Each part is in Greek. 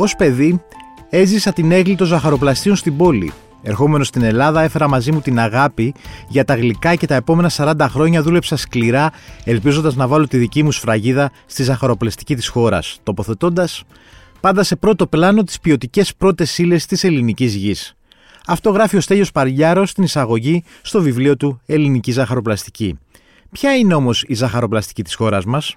Ω παιδί, έζησα την έγκλη των ζαχαροπλαστείων στην πόλη. Ερχόμενος στην Ελλάδα, έφερα μαζί μου την αγάπη για τα γλυκά και τα επόμενα 40 χρόνια δούλεψα σκληρά, ελπίζοντας να βάλω τη δική μου σφραγίδα στη ζαχαροπλαστική της χώρας, τοποθετώντας πάντα σε πρώτο πλάνο τις ποιοτικές πρώτες ύλες της ελληνικής γης. Αυτό γράφει ο Στέλιος Παριάρος στην εισαγωγή στο βιβλίο του Ελληνική Ζαχαροπλαστική. Ποια είναι όμως η ζαχαροπλαστική της χώρας μας,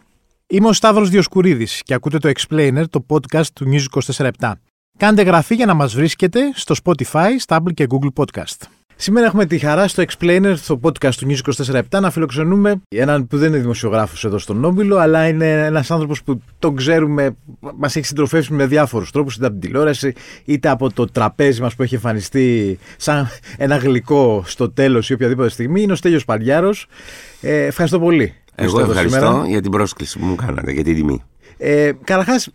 Είμαι ο Σταύρος Διοσκουρίδης και ακούτε το Explainer, το podcast του News 24 Κάντε γραφή για να μας βρίσκετε στο Spotify, Stable και Google Podcast. Σήμερα έχουμε τη χαρά στο Explainer, στο podcast του News 24 να φιλοξενούμε έναν που δεν είναι δημοσιογράφος εδώ στον Νόμπιλο, αλλά είναι ένας άνθρωπος που τον ξέρουμε, μας έχει συντροφεύσει με διάφορους τρόπους, είτε από την τηλεόραση, είτε από το τραπέζι μας που έχει εμφανιστεί σαν ένα γλυκό στο τέλος ή οποιαδήποτε στιγμή. Είναι ο Στέλιος Παριάρος. Ε, ευχαριστώ πολύ. Εγώ ευχαριστώ για την πρόσκληση που μου κάνατε, για την τιμή. Ε, Καταρχάς,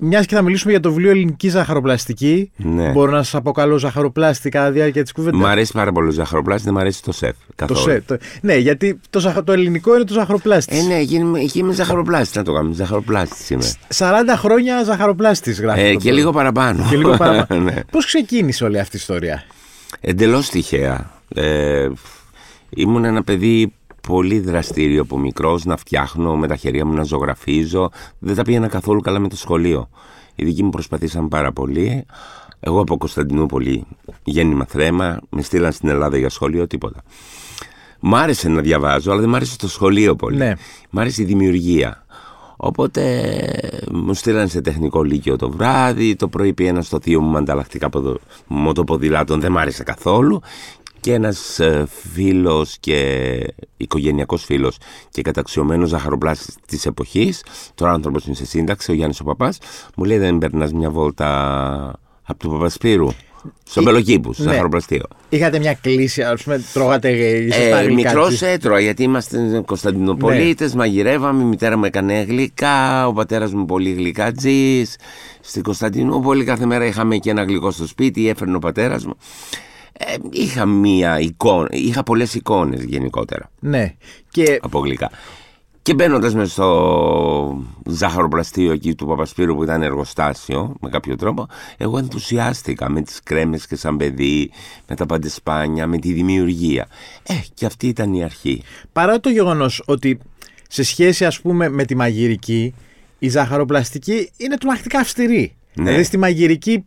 μιας και θα μιλήσουμε για το βιβλίο Ελληνική Ζαχαροπλαστική, ναι. μπορώ να σας αποκαλώ ζαχαροπλάστη κατά διάρκεια της κουβέντα. Μ' αρέσει πάρα πολύ ο ζαχαροπλάστη, δεν μ' αρέσει το σεφ. Καθόλου. Το σεφ. Το... Ναι, γιατί το, το ελληνικό είναι το ζαχαροπλάστης. Ε, ναι, γίνουμε ζαχαροπλάστη. Να το κάνουμε. Ζαχαροπλάστης είμαι. 40 χρόνια ζαχαροπλάστης γράφει. Ε, και λίγο παραπάνω. Και λίγο παραπάνω. ναι. Πώς ξεκίνησε όλη αυτή η ιστορία, Εντελώς τυχαία. Ε, ήμουν ένα παιδί πολύ δραστήριο από μικρός να φτιάχνω με τα χέρια μου, να ζωγραφίζω. Δεν τα πήγαινα καθόλου καλά με το σχολείο. Οι δικοί μου προσπαθήσαν πάρα πολύ. Εγώ από Κωνσταντινούπολη, γέννημα θρέμα, με στείλαν στην Ελλάδα για σχολείο, τίποτα. Μ' άρεσε να διαβάζω, αλλά δεν μ' άρεσε το σχολείο πολύ. Ναι. Μ' άρεσε η δημιουργία. Οπότε μου στείλαν σε τεχνικό λύκειο το βράδυ. Το πρωί πήγαινα στο θείο μου με ανταλλακτικά μοτοποδηλάτων, δεν μ' άρεσε καθόλου και ένας ε, φίλος και οικογενειακός φίλος και καταξιωμένος ζαχαροπλάστης της εποχής, τώρα άνθρωπος είναι σε σύνταξη, ο Γιάννης ο Παπάς, μου λέει δεν περνάς μια βόλτα από του Παπασπύρου. Στον Πελοκήπου, στο ναι. ζαχαροπλαστείο. Είχατε μια κλίση, ας πούμε, τρώγατε ε, Μικρός έτρωα, γιατί είμαστε Κωνσταντινοπολίτες, ναι. μαγειρεύαμε. Η μητέρα μου έκανε γλυκά, ο πατέρας μου πολύ γλυκάτζη. Στην Κωνσταντινούπολη κάθε μέρα είχαμε και ένα γλυκό στο σπίτι, έφερνε ο πατέρας μου. Ε, είχα μία εικόνα, είχα πολλές εικόνες γενικότερα. Ναι. Και... Από γλυκά. Και μπαίνοντας μες στο ζάχαροπλαστείο εκεί του Παπασπύρου που ήταν εργοστάσιο με κάποιο τρόπο, εγώ ενθουσιάστηκα με τις κρέμες και σαν παιδί, με τα παντεσπάνια, με τη δημιουργία. Ε, και αυτή ήταν η αρχή. Παρά το γεγονός ότι σε σχέση ας πούμε με τη μαγειρική, η ζαχαροπλαστική είναι τρομακτικά αυστηρή. Ναι. Δηλαδή στη μαγειρική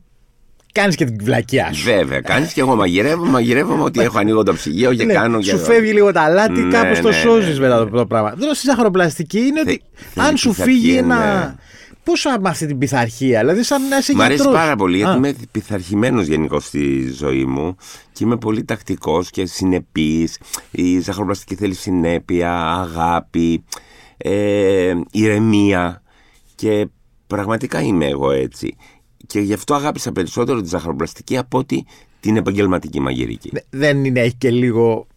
Κάνεις και την βλακιά σου. Βέβαια, κάνεις και εγώ μαγειρεύω. Μαγειρεύω ότι έχω ανοίγω το ψυγείο και ναι, κάνω. Σου φεύγει λίγο τα λάτι, ναι, κάπως το ναι, σώζεις ναι. μετά το, πράγμα. Εδώ στη ζαχαροπλαστική είναι ότι αν σου φύγει ένα. Πόσο με αυτή την πειθαρχία, δηλαδή σαν να είσαι Μ' αρέσει πάρα πολύ γιατί είμαι πειθαρχημένος γενικώ στη ζωή μου και είμαι πολύ τακτικός και συνεπής. Η ζαχαροπλαστική θέλει συνέπεια, αγάπη, ε, ηρεμία και πραγματικά είμαι εγώ έτσι και γι' αυτό αγάπησα περισσότερο τη ζαχαροπλαστική από ότι την επαγγελματική μαγειρική. Δεν είναι, έχει και λίγο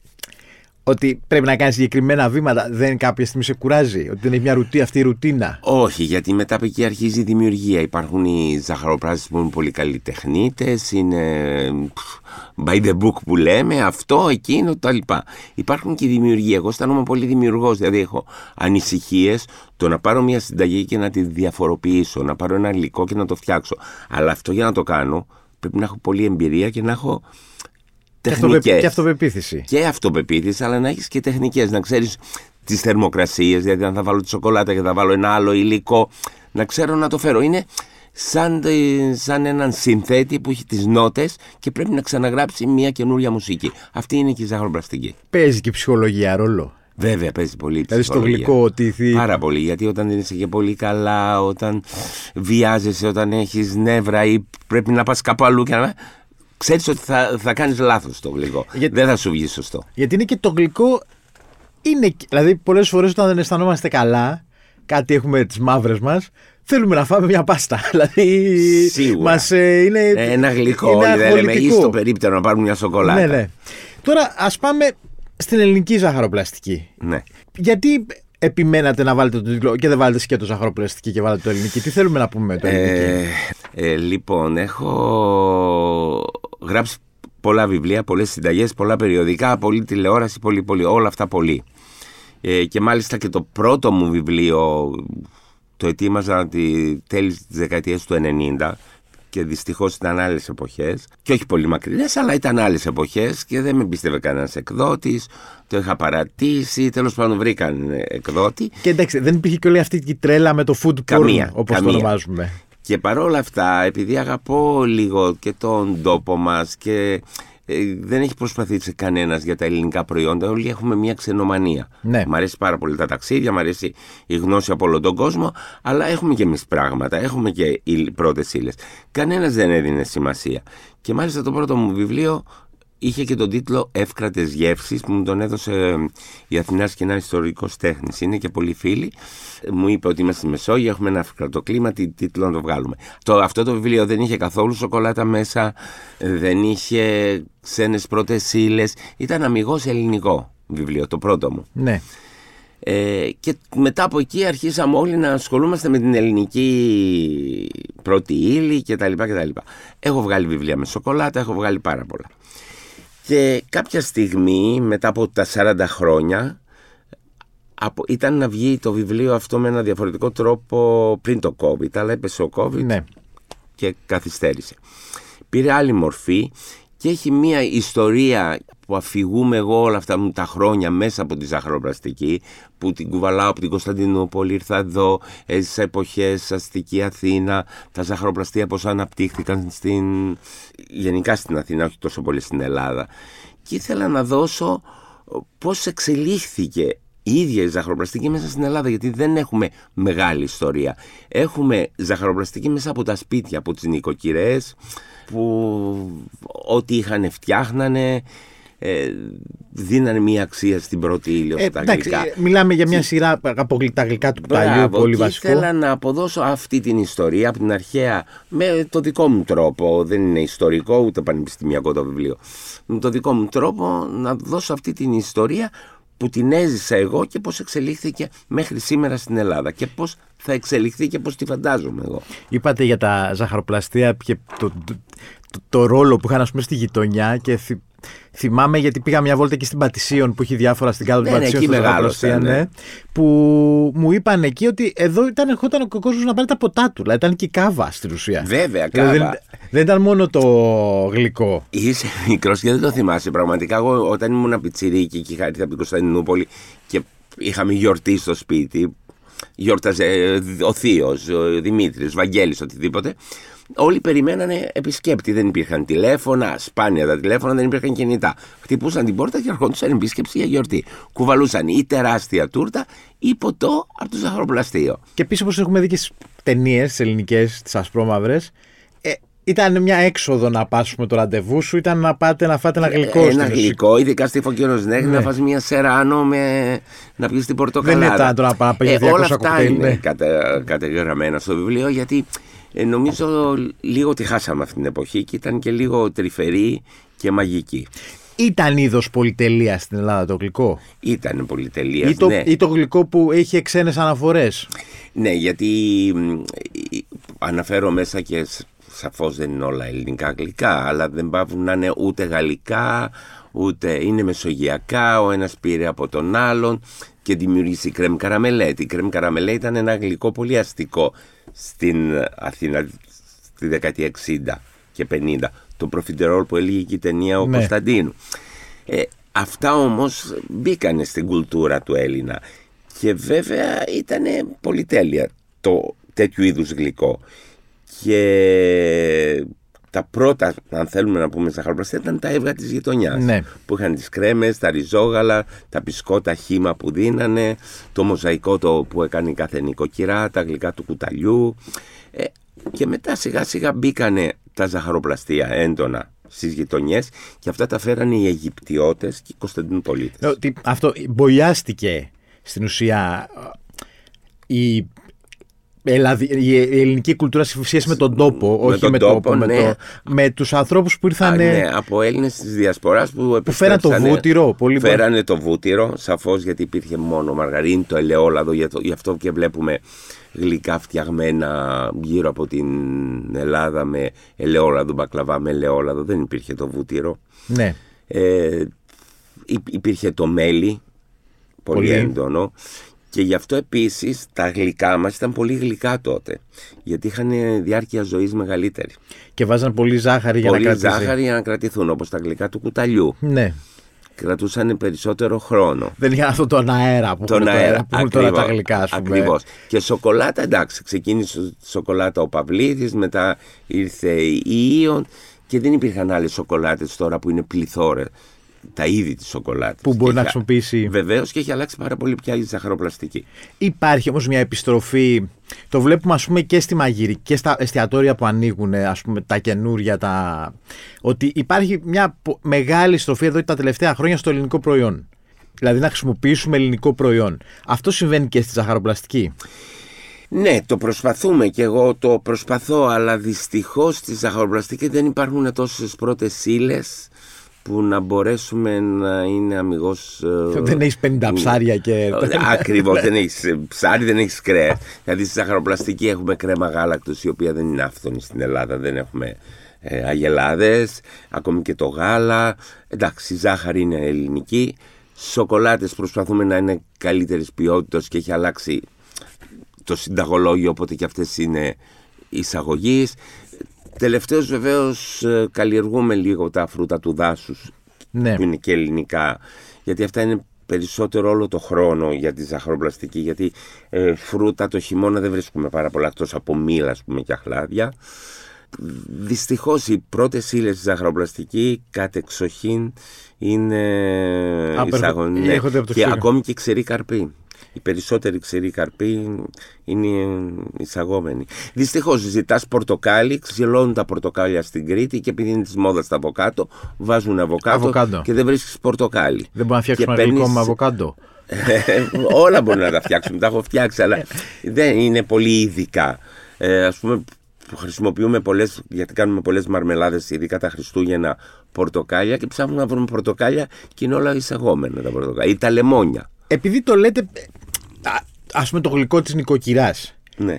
ότι πρέπει να κάνει συγκεκριμένα βήματα, δεν κάποια στιγμή σε κουράζει, ότι δεν έχει μια ρουτή, αυτή η ρουτίνα. Όχι, γιατί μετά από εκεί αρχίζει η δημιουργία. Υπάρχουν οι ζαχαροπλάστε που είναι πολύ καλλιτεχνίτε, είναι by the book που λέμε, αυτό, εκείνο, λοιπά. Υπάρχουν και οι δημιουργία. Εγώ αισθάνομαι πολύ δημιουργός, δηλαδή έχω ανησυχίες το να πάρω μια συνταγή και να τη διαφοροποιήσω, να πάρω ένα υλικό και να το φτιάξω. Αλλά αυτό για να το κάνω πρέπει να έχω πολλή εμπειρία και να έχω τεχνικές. Και αυτοπεποίθηση. Και αυτοπεποίθηση, αλλά να έχεις και τεχνικές. Να ξέρεις τις θερμοκρασίες, δηλαδή αν θα βάλω τη σοκολάτα και θα βάλω ένα άλλο υλικό, να ξέρω να το φέρω. Είναι σαν, σαν έναν συνθέτη που έχει τις νότες και πρέπει να ξαναγράψει μια καινούρια μουσική. Αυτή είναι και η ζαχαροπλαστική. Παίζει και ψυχολογία ρόλο. Βέβαια, παίζει πολύ Δηλαδή στο γλυκό ότι. Πάρα πολύ. Γιατί όταν δεν είσαι και πολύ καλά, όταν βιάζεσαι, όταν έχεις νεύρα ή πρέπει να πας κάπου αλλού και να ξέρεις ότι θα, θα κάνεις λάθος το γλυκό. δεν θα σου βγει σωστό. Γιατί είναι και το γλυκό. Είναι, δηλαδή, πολλές φορές όταν δεν αισθανόμαστε καλά, κάτι έχουμε τις μαύρες μας, θέλουμε να φάμε μια πάστα. Δηλαδή. Σίγουρα. Μας, ε, είναι, ένα γλυκό. Είναι δεν λέμε στο περίπτερο να πάρουμε μια σοκολάτα. Ναι, ναι. Τώρα ας πάμε στην ελληνική ζαχαροπλαστική. Ναι. Γιατί επιμένατε να βάλετε το τίτλο και δεν βάλετε και το ζαχαροπλαστική και βάλετε το ελληνική; Τι θέλουμε να πούμε με το ελληνική; Ε, ε, λοιπόν, έχω γράψεις πολλά βιβλία, πολλές συνταγές, πολλά περιοδικά, πολλή τηλεόραση, πολύ, πολύ, όλα αυτά πολύ. Ε, και μάλιστα και το πρώτο μου βιβλίο το ετοίμαζα τη τέλη της δεκαετίας του 90 και δυστυχώς ήταν άλλες εποχές και όχι πολύ μακρινές αλλά ήταν άλλες εποχές και δεν με πίστευε κανένας εκδότης το είχα παρατήσει, τέλος πάντων βρήκαν εκδότη Και εντάξει, δεν υπήρχε και όλη αυτή η τρέλα με το food Καμία, porn, όπως καμία. το ονομάζουμε. Και παρόλα αυτά, επειδή αγαπώ λίγο και τον τόπο μας και ε, δεν έχει προσπαθήσει κανένας για τα ελληνικά προϊόντα, όλοι έχουμε μια ξενομανία. Ναι. Μ' αρέσει πάρα πολύ τα ταξίδια, μ' αρέσει η γνώση από όλο τον κόσμο, αλλά έχουμε και εμείς πράγματα, έχουμε και οι πρώτες ύλες. Κανένας δεν έδινε σημασία. Και μάλιστα το πρώτο μου βιβλίο είχε και τον τίτλο Εύκρατες γεύσεις που μου τον έδωσε ε, η Αθηνάς Σκηνά Ιστορικός Τέχνης. Είναι και πολλοί φίλοι. Ε, Μου είπε ότι είμαστε στη Μεσόγειο, έχουμε ένα εύκρατο κλίμα, τι τίτλο να το βγάλουμε. Το, αυτό το βιβλίο δεν είχε καθόλου σοκολάτα μέσα, ε, δεν είχε ξένες πρώτες ύλες. Ήταν αμυγός ελληνικό βιβλίο, το πρώτο μου. Ναι. Ε, και μετά από εκεί αρχίσαμε όλοι να ασχολούμαστε με την ελληνική πρώτη ύλη κτλ. κτλ. Έχω βγάλει βιβλία με σοκολάτα, έχω βγάλει πάρα πολλά. Και κάποια στιγμή, μετά από τα 40 χρόνια, από, ήταν να βγει το βιβλίο αυτό με ένα διαφορετικό τρόπο πριν το COVID, αλλά έπεσε ο COVID ναι. και καθυστέρησε. Πήρε άλλη μορφή και έχει μία ιστορία που αφηγούμε εγώ όλα αυτά μου τα χρόνια μέσα από τη ζαχαροπλαστική που την κουβαλάω από την Κωνσταντινούπολη, ήρθα εδώ, έζησα εποχές αστική Αθήνα, τα ζαχαροπλαστεία πώς αναπτύχθηκαν στην, γενικά στην Αθήνα, όχι τόσο πολύ στην Ελλάδα. Και ήθελα να δώσω πώς εξελίχθηκε η ίδια η ζαχαροπλαστική μέσα στην Ελλάδα, γιατί δεν έχουμε μεγάλη ιστορία. Έχουμε ζαχαροπλαστική μέσα από τα σπίτια, από τις νοικοκυρές, που ό,τι είχαν φτιάχνανε, ε, δίνανε μία αξία στην πρώτη ύλη ως Ε, τα εντάξει, γλυκά. ε, μιλάμε για μια σειρά από γλυ- τα γλυκά του κουταλιού, Μπράβο, πολύ και βασικό. ήθελα να αποδώσω αυτή την ιστορία από την αρχαία με το δικό μου τρόπο. Δεν είναι ιστορικό ούτε πανεπιστημιακό το βιβλίο. Με το δικό μου τρόπο να δώσω αυτή την ιστορία που την έζησα εγώ και πώς εξελίχθηκε μέχρι σήμερα στην Ελλάδα και πώς θα εξελιχθεί και πώς τη φαντάζομαι εγώ. Είπατε για τα ζαχαροπλαστεία και το, το, το- το ρόλο που είχαν ας πούμε, στη γειτονιά και θυ- θυμάμαι γιατί πήγα μια βόλτα εκεί στην Πατησίων που έχει διάφορα στην κάτω του Ναι, ναι, Πατησίων εκεί στα μεγάλωσα, ζαχαροπλαστεία, ναι. που μου είπαν εκεί ότι εδώ ήταν ερχόταν ο κόσμος να πάρει τα ποτά του. Δηλαδή ήταν και η κάβα στην ουσία. Βέβαια, Δηλαδή, κάβα. δεν, δεν ήταν μόνο το γλυκό. Είσαι μικρός και δεν το θυμάσαι. Πραγματικά, εγώ όταν ήμουν πιτσιρίκι και είχα έρθει από την Κωνσταντινούπολη και είχαμε γιορτή στο σπίτι, γιόρταζε ε, ο Θείος, ο Δημήτρης, ο Βαγγέλης, οτιδήποτε. Όλοι περιμένανε επισκέπτη. Δεν υπήρχαν τηλέφωνα, σπάνια τα τηλέφωνα, δεν υπήρχαν κινητά. Χτυπούσαν την πόρτα και ερχόντουσαν επίσκεψη για γιορτή. Κουβαλούσαν ή τεράστια τούρτα ή ποτό από το ζαχαροπλαστείο. Και επίση, όπως έχουμε δει και στις ταινίες, τις ελληνικές, τις ασπρόμαυρες, ε, ήταν μια έξοδο να πας με το ραντεβού σου, ήταν να πάτε να φάτε ένα γλυκό Ένα στην ουσία. γλυκό, ειδικά στη Φωκίωνος Νέχνη, Ναι. να φας μια σεράνο με... να πιεις την πορτοκαλάδα. ήταν τώρα να πάω να πεις ε, 200 όλα αυτά κοκτέιλ, είναι ναι. κατε, κατεγραμμένα στο βιβλίο γιατί ε, νομίζω λίγο τη χάσαμε αυτή την εποχή και ήταν και λίγο τρυφερή και μαγική. Ήταν είδος πολυτελεία στην Ελλάδα το γλυκό; Ήταν πολυτελεία. Ή το, ναι. ή το γλυκό που είχε ξένες αναφορές; ναι, γιατί μ, ε, αναφέρω μέσα και σ- σαφώς δεν είναι όλα ελληνικά γλυκά, αλλά δεν πάβουν να είναι ούτε γαλλικά, ούτε είναι μεσογειακά, ο ένας πήρε από τον άλλον και δημιουργήσει κρέμ καραμελέ. Η κρέμ καραμελέ ήταν ένα γλυκό πολύ αστικό στην Αθήνα στη δεκαετία 60 και 50. Το προφιτερόλ που έλεγε και η ταινία ο Ναι. Κωνσταντίνου. Ε, αυτά όμως μπήκανε στην κουλτούρα του Έλληνα και βέβαια ήταν πολυτέλεια το τέτοιου είδους γλυκό. Και τα πρώτα, αν θέλουμε να πούμε ζαχαροπλαστεία, ήταν τα έβγα της γειτονιάς. Ναι. Που είχαν τις κρέμες, τα ριζόγαλα, τα πισκότα χύμα που δίνανε, το μοζαϊκό το που έκανε η κάθε νοικοκυρά, τα γλυκά του κουταλιού. Ε, και μετά σιγά σιγά μπήκανε τα ζαχαροπλαστεία έντονα στις γειτονιές και αυτά τα φέρανε οι Αιγυπτιώτες και οι Κωνσταντινούπολίτες. Ότι αυτό μπολιάστηκε στην ουσία η, ελλαδι- η ελληνική κουλτούρα σε σχέση με τον τόπο, Με όχι τον με, τόπο, το, με, ναι. το, με τους ανθρώπους που ήρθαν... Α, ναι, από Έλληνες της Διασποράς που, Που φέραν το επιστρέψανε. βούτυρο, πολύ Φέρανε το βούτυρο, σαφώς γιατί υπήρχε μόνο μαργαρίνη, το ελαιόλαδο, γι' αυτό- γι' αυτό και βλέπουμε γλυκά φτιαγμένα γύρω από την Ελλάδα με ελαιόλαδο, μπακλαβά με ελαιόλαδο, δεν υπήρχε το βούτυρο. Ναι. Ε, υ- υπήρχε το μέλι, πολύ, Πολύ. έντονο Και γι' αυτό επίσης τα γλυκά μας ήταν πολύ γλυκά τότε. Γιατί είχαν διάρκεια ζωής μεγαλύτερη. Και βάζαν πολύ ζάχαρη για πολύ να κρατήσει. ζάχαρη για να κρατηθούν, όπως τα γλυκά του κουταλιού. Ναι. Κρατούσαν περισσότερο χρόνο. Δεν είχαν αυτό τον αέρα που Τον έχουν αέρα. τώρα, που έχουν τώρα τα γλυκά, ας πούμε. Ακριβώς. Και σοκολάτα, εντάξει, ξεκίνησε η σοκολάτα ο Παυλίδης, μετά ήρθε η Ιον και δεν υπήρχαν άλλες σοκολάτες τώρα που είναι πληθώρα τα είδη της σοκολάτας. Που μπορεί Και να έχει- χρησιμοποιήσει. Βεβαίως και έχει αλλάξει πάρα πολύ πια η ζαχαροπλαστική. Υπάρχει όμως μια επιστροφή, το βλέπουμε ας πούμε και στη μαγειρική και στα εστιατόρια που ανοίγουν ας πούμε τα καινούρια, τα... ότι υπάρχει μια πο- μεγάλη στροφή εδώ τα τελευταία χρόνια στο ελληνικό προϊόν. Δηλαδή να χρησιμοποιήσουμε ελληνικό προϊόν. Αυτό συμβαίνει και στη ζαχαροπλαστική; Ναι, το προσπαθούμε και εγώ το προσπαθώ, αλλά δυστυχώς στη ζαχαροπλαστική δεν υπάρχουν τόσες πρώτες ύλες που να μπορέσουμε να είναι αμυγός... ε, Δεν έχεις 50 ψάρια και. Ακριβώς, δεν έχεις ψάρι, δεν έχεις κρέα. Δηλαδή στη ζαχαροπλαστική έχουμε κρέμα γάλακτος η οποία δεν είναι άφθονη στην Ελλάδα. Δεν έχουμε ε, αγελάδες, ακόμη και το γάλα. Εντάξει, η ζάχαρη είναι ελληνική. Σοκολάτες προσπαθούμε να είναι καλύτερης ποιότητας και έχει αλλάξει το συνταγολόγιο, οπότε και αυτές είναι εισαγωγής. Τελευταίως βεβαίως ε, καλλιεργούμε λίγο τα φρούτα του δάσους Ναι. που είναι και ελληνικά, γιατί αυτά είναι περισσότερο όλο το χρόνο για τη ζαχαροπλαστική, γιατί ε, φρούτα το χειμώνα δεν βρίσκουμε πάρα πολλά, εκτός από μήλα ας πούμε και αχλάδια. Δυστυχώς οι πρώτες ύλες στη ζαχαροπλαστική κατεξοχήν είναι Απερχο- εισαγων- ναι. έρχονται από το και εξωτερικό. ακόμη και ξερή καρπή. Οι περισσότεροι ξεροί καρποί είναι εισαγόμενοι. Δυστυχώς ζητάς πορτοκάλι, ξυλώνουν τα πορτοκάλια στην Κρήτη και επειδή είναι της μόδας τα αβοκάτο, βάζουν αβοκάτο, Αβοκάντο. και δεν βρίσκεις πορτοκάλι. Δεν μπορούμε να φτιάξουμε Και ένα γλυκό παίρνεις- με αβοκάντο. Ε, όλα μπορούν να τα φτιάξουμε, τα έχω φτιάξει, αλλά δεν είναι πολύ ειδικά. Ε, ας πούμε, που χρησιμοποιούμε πολλές, γιατί κάνουμε πολλές μαρμελάδες, ειδικά τα Χριστούγεννα, πορτοκάλια και ψάχνουμε να βρούμε πορτοκάλια και είναι όλα εισαγόμενα τα πορτοκάλια. Ή τα λεμόνια. Επειδή το λέτε, α πούμε, το γλυκό της νοικοκυράς. Ναι.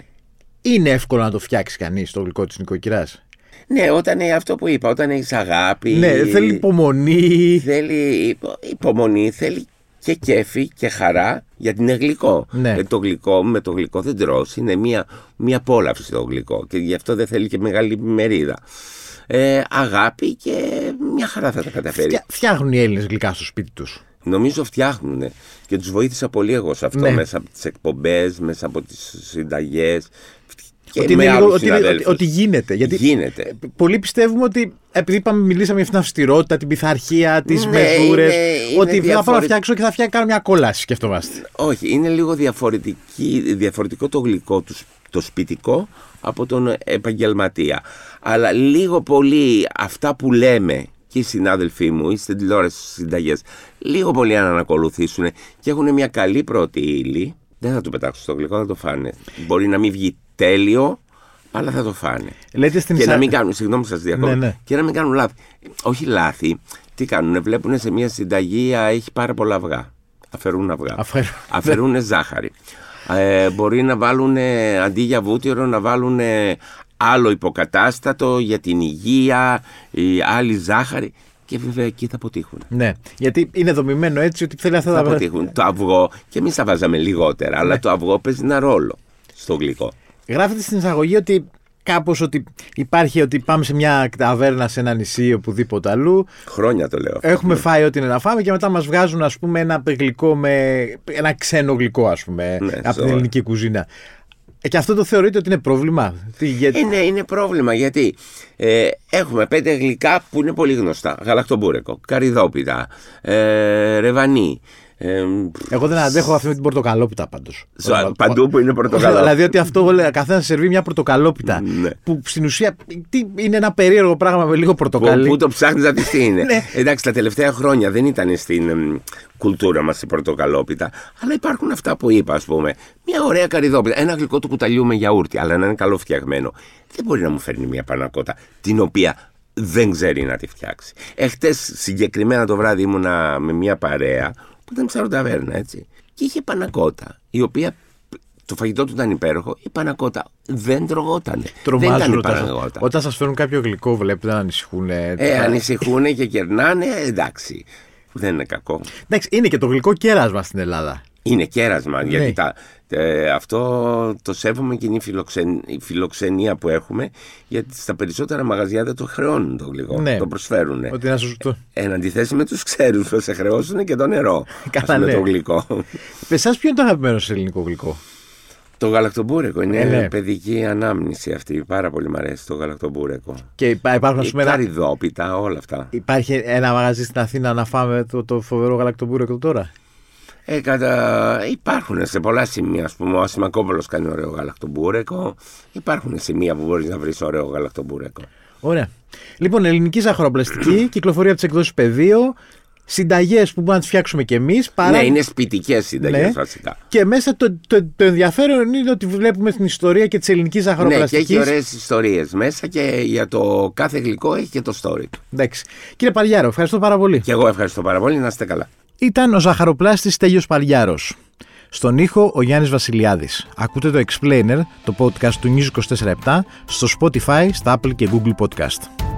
Είναι εύκολο να το φτιάξει κανείς το γλυκό της νοικοκυράς; Ναι, όταν είναι αυτό που είπα, όταν έχεις αγάπη. Ναι, θέλει υπομονή. Θέλει υπο- υπομονή, θέλει και κέφι και χαρά γιατί είναι γλυκό. Ναι. Ε, το γλυκό με το γλυκό δεν τρως, είναι μια, μια απόλαυση το γλυκό και γι' αυτό δεν θέλει και μεγάλη μερίδα. Ε, αγάπη και μια χαρά θα τα καταφέρει. Φτια- Φτιάχνουν οι Έλληνες γλυκά στο σπίτι τους. Νομίζω φτιάχνουν και τους βοήθησα πολύ εγώ σε αυτό Ναι. μέσα από τις εκπομπές, μέσα από τις συνταγές και Ότι, με είναι λίγο- άλλους ότι, είναι- ότι, συναδέλφους. ότι γίνεται. Γιατί Γίνεται. πολλοί πιστεύουμε ότι επειδή είπαμε, μιλήσαμε για την αυστηρότητα, την πειθαρχία, τις Ναι, μεζούρες. είναι- είναι Ότι θα πάω να διαφορε- φτιάξω και θα φτιάξω κάνω μια κόλαση, σκεφτόμαστε. Όχι, είναι λίγο διαφορετική, διαφορετικό το γλυκό τους, το σπιτικό από τον επαγγελματία. Αλλά λίγο πολύ αυτά που λέμε και οι συνάδελφοί μου ή στην τηλεόρασης στις συνταγές, λίγο πολύ αν ανακολουθήσουν και έχουν μια καλή πρώτη ύλη, δεν θα το πετάξουν στο γλυκό, θα το φάνε. Μπορεί να μην βγει τέλειο, αλλά θα το φάνε. Λέτε στην Και Ισα- να μην κάνουν, συγγνώμη σας διακόπτω, Ναι, ναι. και να μην κάνουν λάθη. Όχι λάθη, τι κάνουν, βλέπουν σε μια συνταγή α, έχει πάρα πολλά αυγά. Αφαιρούν αυγά. Αφαιρούν. Αφαιρούν ζάχαρη. Ε, μπορεί να βάλουν αντί για βούτυρο να βάλουν άλλο υποκατάστατο για την υγεία, η άλλη ζάχαρη και βέβαια εκεί θα αποτύχουν. Ναι, γιατί είναι δομημένο έτσι ότι θέλει αυτά Θα τα αποτύχουν. Το αυγό, και εμείς τα βάζαμε λιγότερα, Ναι. αλλά το αυγό παίζει ένα ρόλο στο γλυκό. Γράφεται στην εισαγωγή ότι κάπως ότι υπάρχει ότι πάμε σε μια ταβέρνα σε ένα νησί οπουδήποτε αλλού. Χρόνια το λέω. Έχουμε φάει ό,τι είναι να φάμε και μετά μας βγάζουν ας πούμε ένα γλυκό με. ένα ξένο γλυκό, ας πούμε, Ναι, από την σοβαρά. ελληνική κουζίνα. Ε, Και αυτό το θεωρείτε ότι είναι πρόβλημα; Τι, γιατί... Ε, ναι, είναι πρόβλημα γιατί ε, έχουμε πέντε γλυκά που είναι πολύ γνωστά. Γαλακτομπούρεκο, καριδόπιτα, ε, ρεβανί. Ε, Εγώ δεν αντέχω αυτή με την πορτοκαλόπιτα πάντως. Ζω- παντού που είναι πορτοκαλό. δηλαδή ότι αυτό καθένα σερβεί μια πορτοκαλόπιτα. Ναι. Που στην ουσία τι, είναι ένα περίεργο πράγμα με λίγο Πού, πορτοκαλί. πού το ψάχνεις να δεις τι είναι. Ναι. Εντάξει, τα τελευταία χρόνια δεν ήταν στην εμ, κουλτούρα μας η πορτοκαλόπιτα, αλλά υπάρχουν αυτά που είπα, ας πούμε. Μια ωραία καριδόπιτα, ένα γλυκό του κουταλιού με γιαούρτι, αλλά να είναι καλό φτιαγμένο. Δεν μπορεί να μου φέρνει μια πανακότα την οποία δεν ξέρει να τη φτιάξει. Εχθές συγκεκριμένα το βράδυ ήμουνα με μια παρέα που ήταν ψαροταβέρνα, έτσι. Και είχε πανακότα, η οποία το φαγητό του ήταν υπέροχο, η πανακότα δεν τρογόταν. Δεν Τρομάζουν ήταν όταν, πανακότα. όταν σας φέρουν κάποιο γλυκό, βλέπετε να ανησυχούν. Ε, ανησυχούν και κερνάνε, εντάξει. Δεν είναι κακό. Εντάξει, είναι και το γλυκό κέρασμα στην Ελλάδα. Είναι κέρασμα, γιατί τα, ε, αυτό το σέβομαι και είναι η, φιλοξεν, η, φιλοξενία που έχουμε γιατί στα περισσότερα μαγαζιά δεν το χρεώνουν το γλυκό, Ναι. το προσφέρουν. Ότι να σου το. Εν αντιθέσει με τους ξέρους που σε χρεώσουν και το νερό, Καλά, ας πούμε, ναι. το γλυκό. Εσάς ποιο είναι το αγαπημένο σε ελληνικό γλυκό; το γαλακτομπούρεκο είναι Ε, ναι. παιδική ανάμνηση αυτή, πάρα πολύ μου αρέσει το γαλακτομπούρεκο. Και υπά- υπάρχουν, ας Η πούμε, ένα- καριδόπιτα, όλα αυτά. υπάρχει ένα μαγαζί στην Αθήνα να φάμε το, το φοβερό γαλακτομπούρεκο τώρα; Ε, κατα... Υπάρχουν σε πολλά σημεία, ας πούμε. Ο Ασημακόπουλος κάνει ωραίο γαλακτομπούρεκο. Υπάρχουν σημεία που μπορείς να βρεις ωραίο γαλακτομπούρεκο. Ωραία. Λοιπόν, ελληνική ζαχαροπλαστική, κυκλοφορεί από τι εκδόσει Πεδίο. Συνταγές που μπορούμε να τις φτιάξουμε κι εμείς. Παρά... Ναι, είναι σπιτικές συνταγές Ναι. βασικά. Και μέσα το, το, το ενδιαφέρον είναι ότι βλέπουμε την ιστορία και της ελληνικής Ναι, και ζαχαροπλαστικής. έχει ωραίες ιστορίες μέσα και για το κάθε γλυκό έχει και το story του. Εντάξει. Κύριε Παλιάρο, ευχαριστώ πάρα πολύ. Και εγώ ευχαριστώ πάρα πολύ, να είστε καλά. Ήταν ο ζαχαροπλάστης Στέλιος Παλιάρος. Στον ήχο ο Γιάννης Βασιλιάδης. Ακούτε το Explainer, το podcast του News 24-7, στο Spotify, στα Apple και Google Podcast.